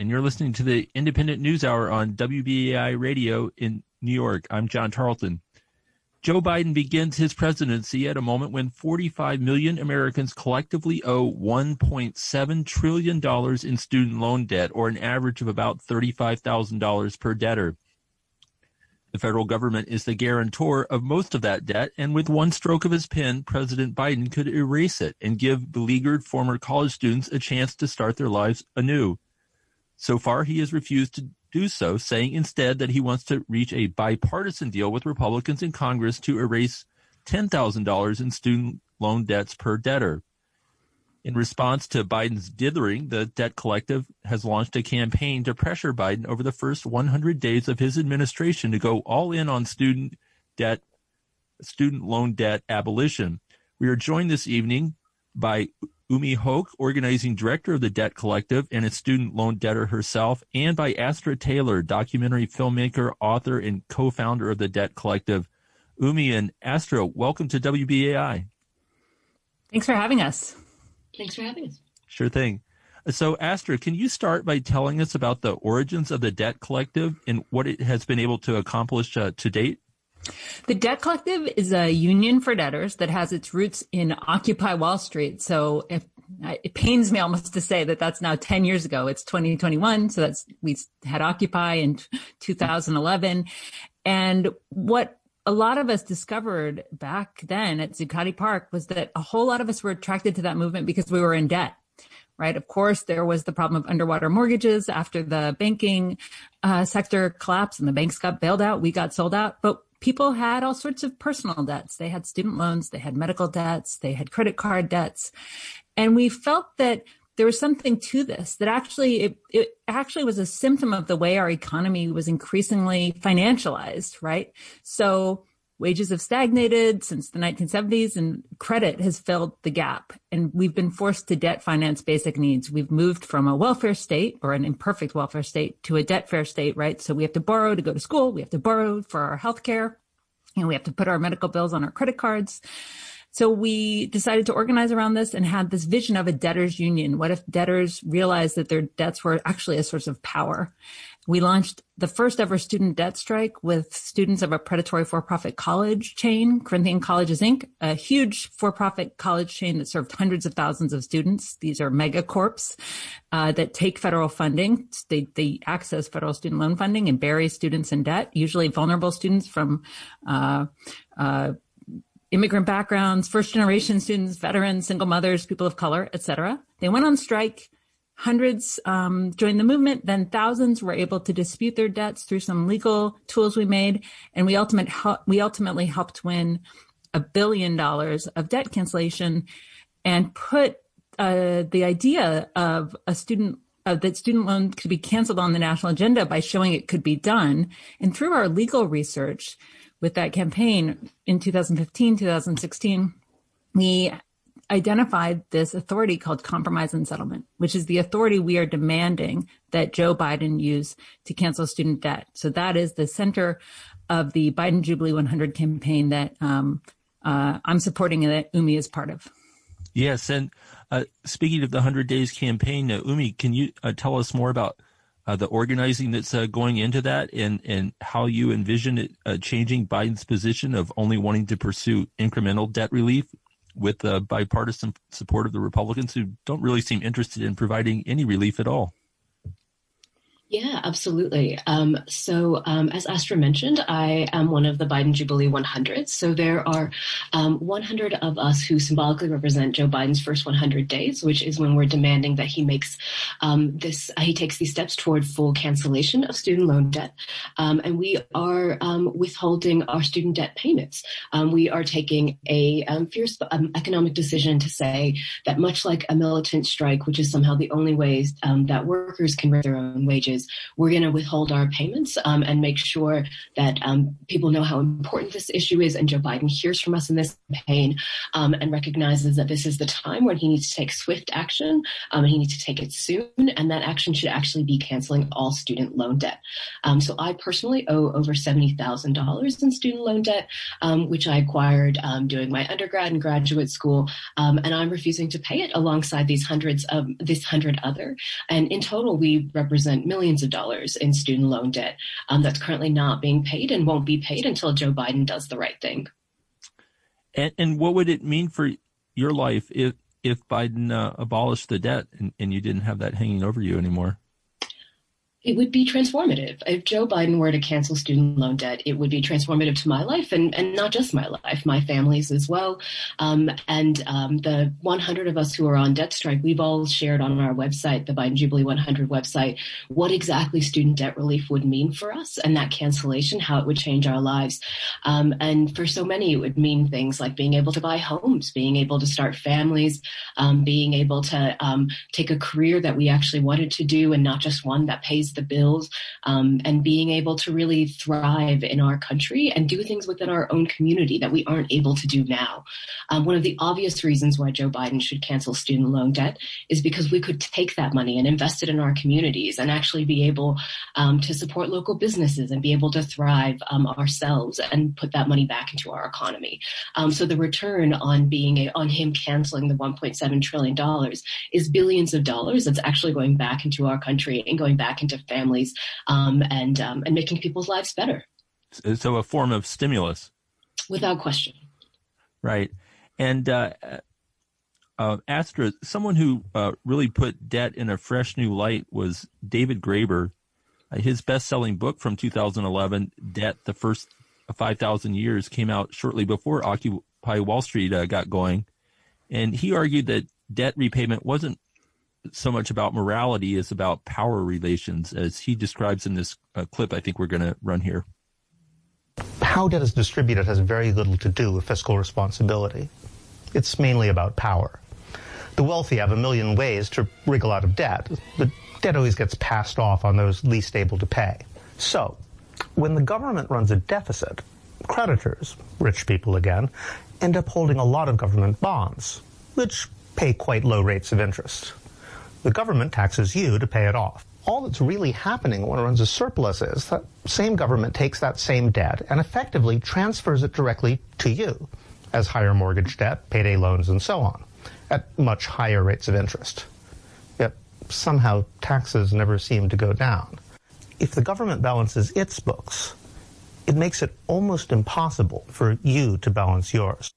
and you're listening to the Independent News Hour on WBAI Radio in New York. I'm John Tarleton. Joe Biden begins his presidency at a moment when 45 million Americans collectively owe $1.7 trillion in student loan debt, or an average of about $35,000 per debtor. The federal government is the guarantor of most of that debt, and with one stroke of his pen, President Biden could erase it and give beleaguered former college students a chance to start their lives anew. So far, he has refused to do so, saying instead that he wants to reach a bipartisan deal with Republicans in Congress to erase $10,000 in student loan debts per debtor. In response to Biden's dithering, the Debt Collective has launched a campaign to pressure Biden over the first 100 days of his administration to go all in on student debt, student loan debt abolition. We are joined this evening by Umi Hoke, organizing director of the Debt Collective and a student loan debtor herself, and by Astra Taylor, documentary filmmaker, author, and co-founder of the Debt Collective. Umi and Astra, welcome to WBAI. Thanks for having us. Thanks for having us. Sure thing. So, Astra, can you start by telling us about the origins of the Debt Collective and what it has been able to accomplish uh, to date? The Debt Collective is a union for debtors that has its roots in Occupy Wall Street. So, if it pains me almost to say that that's now 10 years ago. It's 2021. So that's, we had Occupy in 2011. And what a lot of us discovered back then at Zuccotti Park was that a whole lot of us were attracted to that movement because we were in debt. Right. Of course, there was the problem of underwater mortgages after the banking uh, sector collapsed and the banks got bailed out. We got sold out, but people had all sorts of personal debts. They had student loans, they had medical debts, they had credit card debts. And we felt that there was something to this that actually it, it actually was a symptom of the way our economy was increasingly financialized, right? So wages have stagnated since the 1970s and credit has filled the gap and we've been forced to debt finance basic needs. We've moved from a welfare state or an imperfect welfare state to a debtfare state, right? So we have to borrow to go to school. We have to borrow for our health care and we have to put our medical bills on our credit cards. So we decided to organize around this and had this vision of a debtors union. What if debtors realized that their debts were actually a source of power? We launched the first ever student debt strike with students of a predatory for-profit college chain, Corinthian Colleges Inc., a huge for-profit college chain that served hundreds of thousands of students. These are megacorps uh, that take federal funding. They, they access federal student loan funding and bury students in debt, usually vulnerable students from uh, uh, immigrant backgrounds, first generation students, veterans, single mothers, people of color, etc. They went on strike. Hundreds um, joined the movement. Then thousands were able to dispute their debts through some legal tools we made, and we ultimate we ultimately helped win a billion dollars of debt cancellation, and put uh, the idea of a student uh, that student loan could be canceled on the national agenda by showing it could be done. And through our legal research, with that campaign in 2015, 2016, we identified this authority called compromise and settlement, which is the authority we are demanding that Joe Biden use to cancel student debt. So that is the center of the Biden Jubilee 100 campaign that um, uh, I'm supporting and that Umi is part of. Yes, and uh, speaking of the 100 Days campaign, uh, Umi, can you uh, tell us more about uh, the organizing that's uh, going into that and, and how you envision it changing Biden's position of only wanting to pursue incremental debt relief with the bipartisan support of the Republicans who don't really seem interested in providing any relief at all. Yeah, absolutely. Um, so, um, as Astra mentioned, I am one of the Biden Jubilee 100. So, there are um, 100 of us who symbolically represent Joe Biden's first 100 days, which is when we're demanding that he makes um, this, uh, he takes these steps toward full cancellation of student loan debt. Um, and we are um, withholding our student debt payments. we are taking a fierce economic decision to say that much like a militant strike, which is somehow the only ways that workers can raise their own wages is we're going to withhold our payments um, and make sure that um, people know how important this issue is. And Joe Biden hears from us in this campaign um, and recognizes that this is the time when he needs to take swift action. Um, and he needs to take it soon. And that action should actually be canceling all student loan debt. Um, so I personally owe over $70,000 in student loan debt, um, which I acquired doing my undergrad and graduate school. and I'm refusing to pay it alongside these hundreds of this hundred other. And in total, we represent millions of dollars in student loan debt um, that's currently not being paid and won't be paid until Joe Biden does the right thing. And, and what would it mean for your life if if Biden uh, abolished the debt and, and you didn't have that hanging over you anymore? It would be transformative. If Joe Biden were to cancel student loan debt, it would be transformative to my life and, and not just my life, my family's as well. Um, and um, the 100 of us who are on debt strike, we've all shared on our website, the Biden Jubilee 100 website, what exactly student debt relief would mean for us and that cancellation, how it would change our lives. Um, and for so many, it would mean things like being able to buy homes, being able to start families, um, being able to um, take a career that we actually wanted to do and not just one that pays the bills, um, and being able to really thrive in our country and do things within our own community that we aren't able to do now. Um, one of the obvious reasons why Joe Biden should cancel student loan debt is because we could take that money and invest it in our communities and actually be able um, to support local businesses and be able to thrive um, ourselves and put that money back into our economy. Um, so the return on being a, on him canceling the 1.7 trillion dollars is billions of dollars that's actually going back into our country and going back into families um, and um, and making people's lives better. So a form of stimulus, without question. Right, and uh, uh, Astra, someone who uh, really put debt in a fresh new light was David Graeber. Uh, his best-selling book from 2011, "Debt: The First 5,000 Years," came out shortly before Occupy Wall Street uh, got going, and he argued that debt repayment wasn't so much about morality as about power relations, as he describes in this uh, clip I think we're going to run here. How debt is distributed has very little to do with fiscal responsibility. It's mainly about power. The wealthy have a million ways to wriggle out of debt, but debt always gets passed off on those least able to pay. So, when the government runs a deficit, creditors, rich people again, end up holding a lot of government bonds, which pay quite low rates of interest. The government taxes you to pay it off. All that's really happening when it runs a surplus is that same government takes that same debt and effectively transfers it directly to you as higher mortgage debt, payday loans, and so on, at much higher rates of interest. Yet somehow taxes never seem to go down. If the government balances its books, it makes it almost impossible for you to balance yours.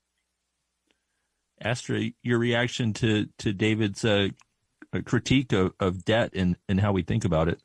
Astra, your reaction to, to David's uh, critique of, of debt and, and how we think about it.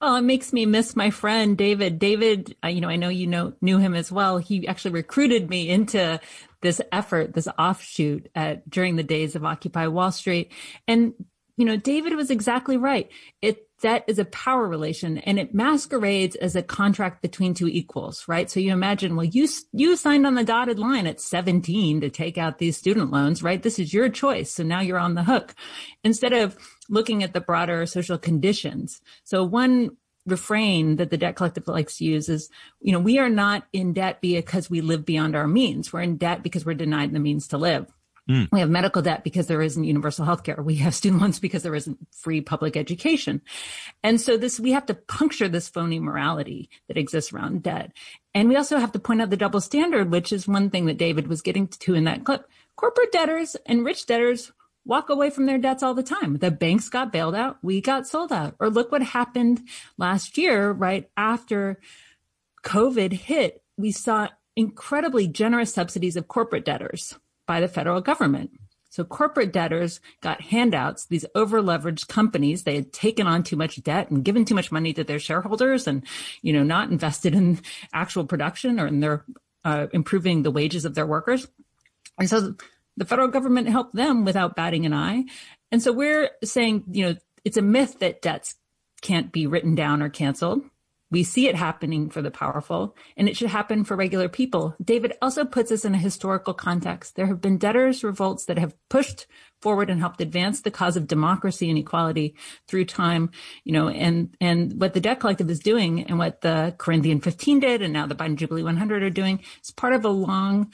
Well, it makes me miss my friend David. David, you know, I know you know knew him as well. He actually recruited me into this effort, this offshoot at during the days of Occupy Wall Street. And you know, David was exactly right. It that is a power relation and it masquerades as a contract between two equals, right? So you imagine, well, you, you signed on the dotted line at 17 to take out these student loans, right? This is your choice. So now you're on the hook instead of looking at the broader social conditions. So one refrain that the debt collective likes to use is, you know, we are not in debt because we live beyond our means. We're in debt because we're denied the means to live. Mm. We have medical debt because there isn't universal health care. We have student loans because there isn't free public education. And so this, we have to puncture this phony morality that exists around debt. And we also have to point out the double standard, which is one thing that David was getting to in that clip. Corporate debtors and rich debtors walk away from their debts all the time. The banks got bailed out. We got sold out. Or look what happened last year, right after COVID hit. We saw incredibly generous subsidies of corporate debtors by the federal government. So corporate debtors got handouts, these overleveraged companies. They had taken on too much debt and given too much money to their shareholders and, you know, not invested in actual production or in their, uh, improving the wages of their workers. And so the federal government helped them without batting an eye. And so we're saying, you know, it's a myth that debts can't be written down or canceled. We see it happening for the powerful and it should happen for regular people. David also puts us in a historical context. There have been debtors revolts that have pushed forward and helped advance the cause of democracy and equality through time, you know, and, and what the debt collective is doing and what the Corinthian 15 did and now the Biden Jubilee 100 are doing is part of a long,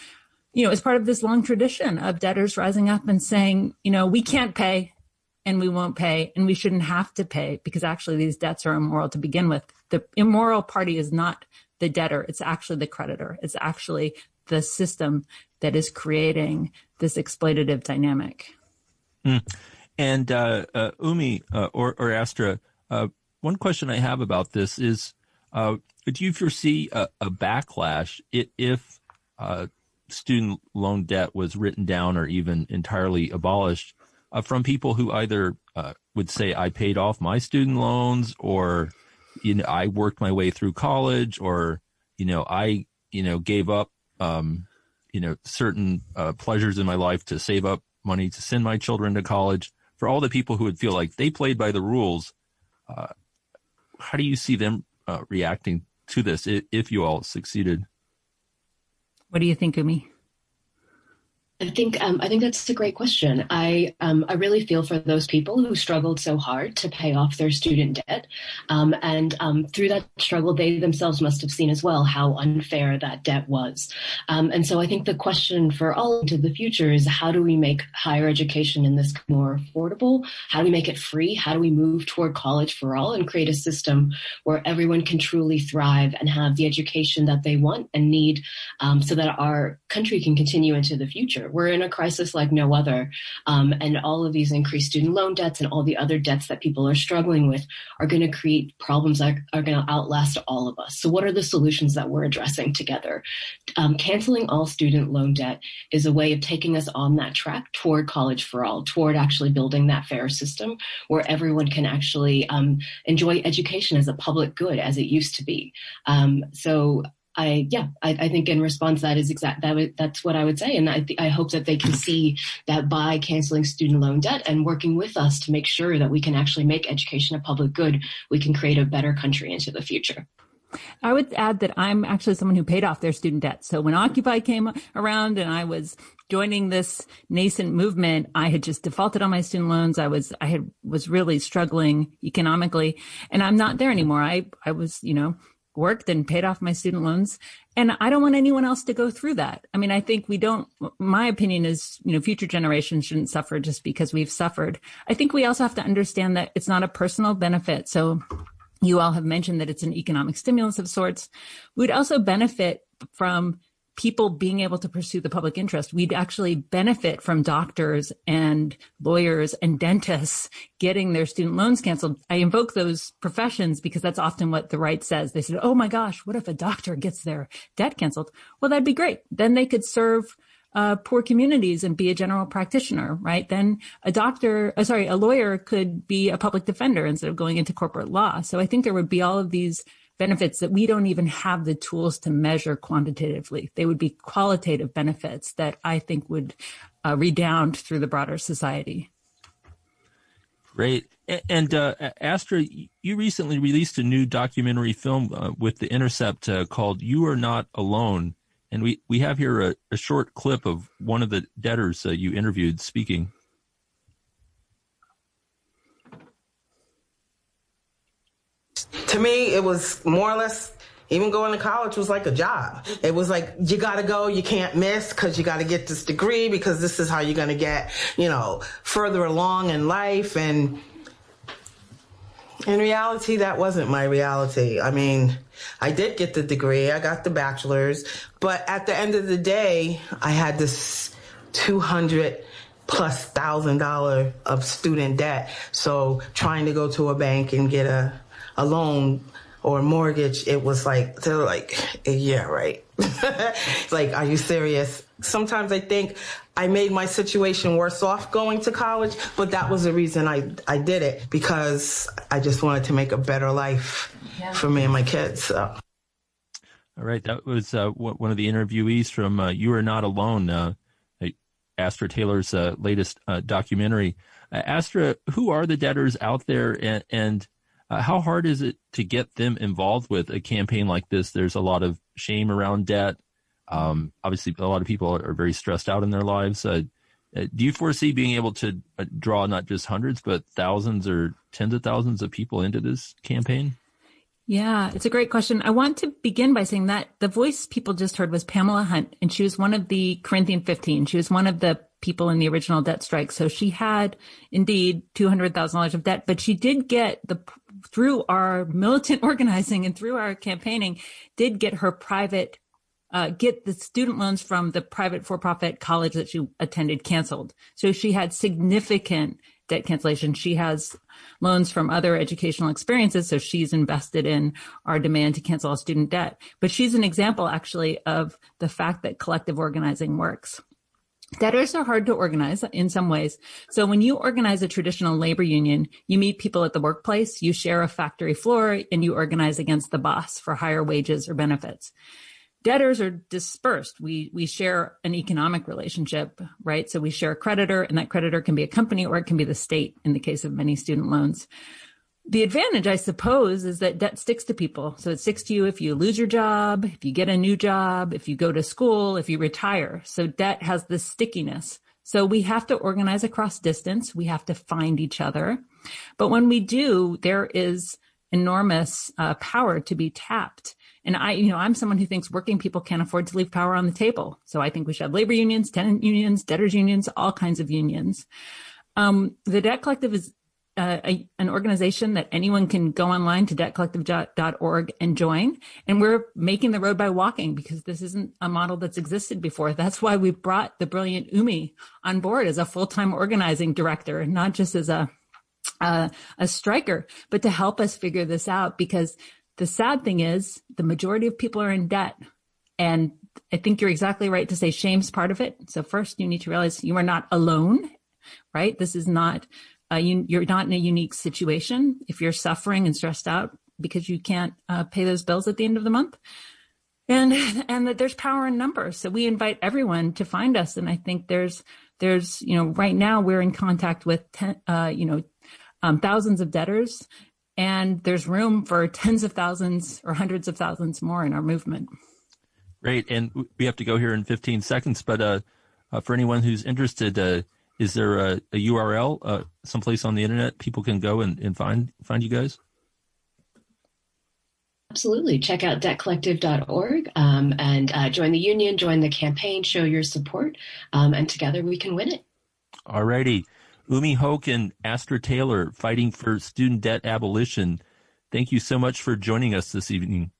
you know, it's part of this long tradition of debtors rising up and saying, you know, we can't pay and we won't pay and we shouldn't have to pay because actually these debts are immoral to begin with. The immoral party is not the debtor. It's actually the creditor. It's actually the system that is creating this exploitative dynamic. Mm. And uh, uh, Umi uh, or, or, Astra, uh, one question I have about this is: uh, Do you foresee a, a backlash if uh, student loan debt was written down or even entirely abolished from people who either would say, "I paid off my student loans," or you know, I worked my way through college, or you know, I you know gave up um, you know certain pleasures in my life to save up money to send my children to college. For all the people who would feel like they played by the rules, uh, how do you see them uh, reacting to this if, you all succeeded? What do you think, Umi? I think um, I think that's a great question. I um, I really feel for those people who struggled so hard to pay off their student debt, um, and um, through that struggle, they themselves must have seen as well how unfair that debt was. Um, and so, I think the question for all into the future is how do we make higher education in this more affordable? How do we make it free? How do we move toward college for all and create a system where everyone can truly thrive and have the education that they want and need, um, so that our country can continue into the future? We're in a crisis like no other. Um, and all of these increased student loan debts and all the other debts that people are struggling with are going to create problems that are going to outlast all of us. So what are the solutions that we're addressing together? Um, canceling all student loan debt is a way of taking us on that track toward college for all, toward actually building that fair system where everyone can actually um, enjoy education as a public good as it used to be. Um, so I yeah, I, I, think in response that is exact that that's what I would say, and I th- I hope that they can see that by canceling student loan debt and working with us to make sure that we can actually make education a public good, we can create a better country into the future. I would add that I'm actually someone who paid off their student debt. So when Occupy came around and I was joining this nascent movement, I had just defaulted on my student loans. I was, I had, was really struggling economically and I'm not there anymore. I, I was, you know, worked and paid off my student loans. And I don't want anyone else to go through that. I mean, I think we don't, my opinion is, you know, future generations shouldn't suffer just because we've suffered. I think we also have to understand that it's not a personal benefit. So you all have mentioned that it's an economic stimulus of sorts. We'd also benefit from people being able to pursue the public interest. We'd actually benefit from doctors and lawyers and dentists getting their student loans canceled. I invoke those professions because that's often what the right says. They said, Oh my gosh, what if a doctor gets their debt canceled? Well, that'd be great. Then they could serve uh, poor communities and be a general practitioner, right? Then a doctor, uh, sorry, a lawyer could be a public defender instead of going into corporate law. So I think there would be all of these benefits that we don't even have the tools to measure quantitatively. They would be qualitative benefits that I think would uh, redound through the broader society. Great. And uh, Astra, you recently released a new documentary film uh, with The Intercept uh, called "You Are Not Alone," and we we have here a, a short clip of one of the debtors uh, you interviewed speaking. To me, it was more or less even going to college was like a job. It was like, you gotta go, you can't miss because you gotta get this degree because this is how you're gonna get, you know, further along in life. And in reality, that wasn't my reality. I mean, I did get the degree, I got the bachelor's, but at the end of the day, I had this 200 plus thousand dollar of student debt. So trying to go to a bank and get a a loan or a mortgage, it was like, they're like, yeah, right. like, are you serious? Sometimes I think I made my situation worse off going to college, but that was the reason I, I did it because I just wanted to make a better life yeah. for me and my kids. So. All right. That was uh, one of the interviewees from uh, You Are Not Alone, uh, Astra Taylor's uh, latest uh, documentary. Uh, Astra, who are the debtors out there and, and Uh, how hard is it to get them involved with a campaign like this? There's a lot of shame around debt. Um, obviously, a lot of people are very stressed out in their lives. Uh, uh, do you foresee being able to uh, draw not just hundreds, but thousands or tens of thousands of people into this campaign? Yeah, it's a great question. I want to begin by saying that the voice people just heard was Pamela Hunt, and she was one of the Corinthian 15. She was one of the people in the original debt strike. So she had indeed $200,000 of debt, but she did get the, through our militant organizing and through our campaigning, did get her private uh, get the student loans from the private for-profit college that she attended canceled. So she had significant debt cancellation. She has loans from other educational experiences. So she's invested in our demand to cancel all student debt. But she's an example actually of the fact that collective organizing works. Debtors are hard to organize in some ways. So when you organize a traditional labor union, you meet people at the workplace, you share a factory floor, and you organize against the boss for higher wages or benefits debtors are dispersed. We, we share an economic relationship, right? So we share a creditor and that creditor can be a company or it can be the state in the case of many student loans. The advantage, I suppose, is that debt sticks to people. So it sticks to you if you lose your job, if you get a new job, if you go to school, if you retire. So debt has this stickiness. So we have to organize across distance. We have to find each other. But when we do, there is enormous uh, power to be tapped. And I, you know, I'm someone who thinks working people can't afford to leave power on the table. So I think we should have labor unions, tenant unions, debtors unions, all kinds of unions. Um, the Debt Collective is uh, a, an organization that anyone can go online to debtcollective.org and join. And we're making the road by walking because this isn't a model that's existed before. That's why we brought the brilliant Umi on board as a full-time organizing director, not just as a uh, a striker, but to help us figure this out because the sad thing is the majority of people are in debt. And I think you're exactly right to say shame's part of it. So first you need to realize you are not alone, right? This is not, you, you're not in a unique situation. If you're suffering and stressed out because you can't uh, pay those bills at the end of the month, and and that there's power in numbers. So we invite everyone to find us. And I think there's there's you know right now we're in contact with ten, uh, you know um, thousands of debtors and there's room for tens of thousands or hundreds of thousands more in our movement. Great, and we have to go here in 15 seconds, but uh, uh, for anyone who's interested, uh, is there a, a URL, uh, someplace on the internet people can go and, and find find you guys? Absolutely. Check out debtcollective.org um, and uh, join the union, join the campaign, show your support, um, and together we can win it. All righty. Umi Hoke and Astra Taylor fighting for student debt abolition. Thank you so much for joining us this evening.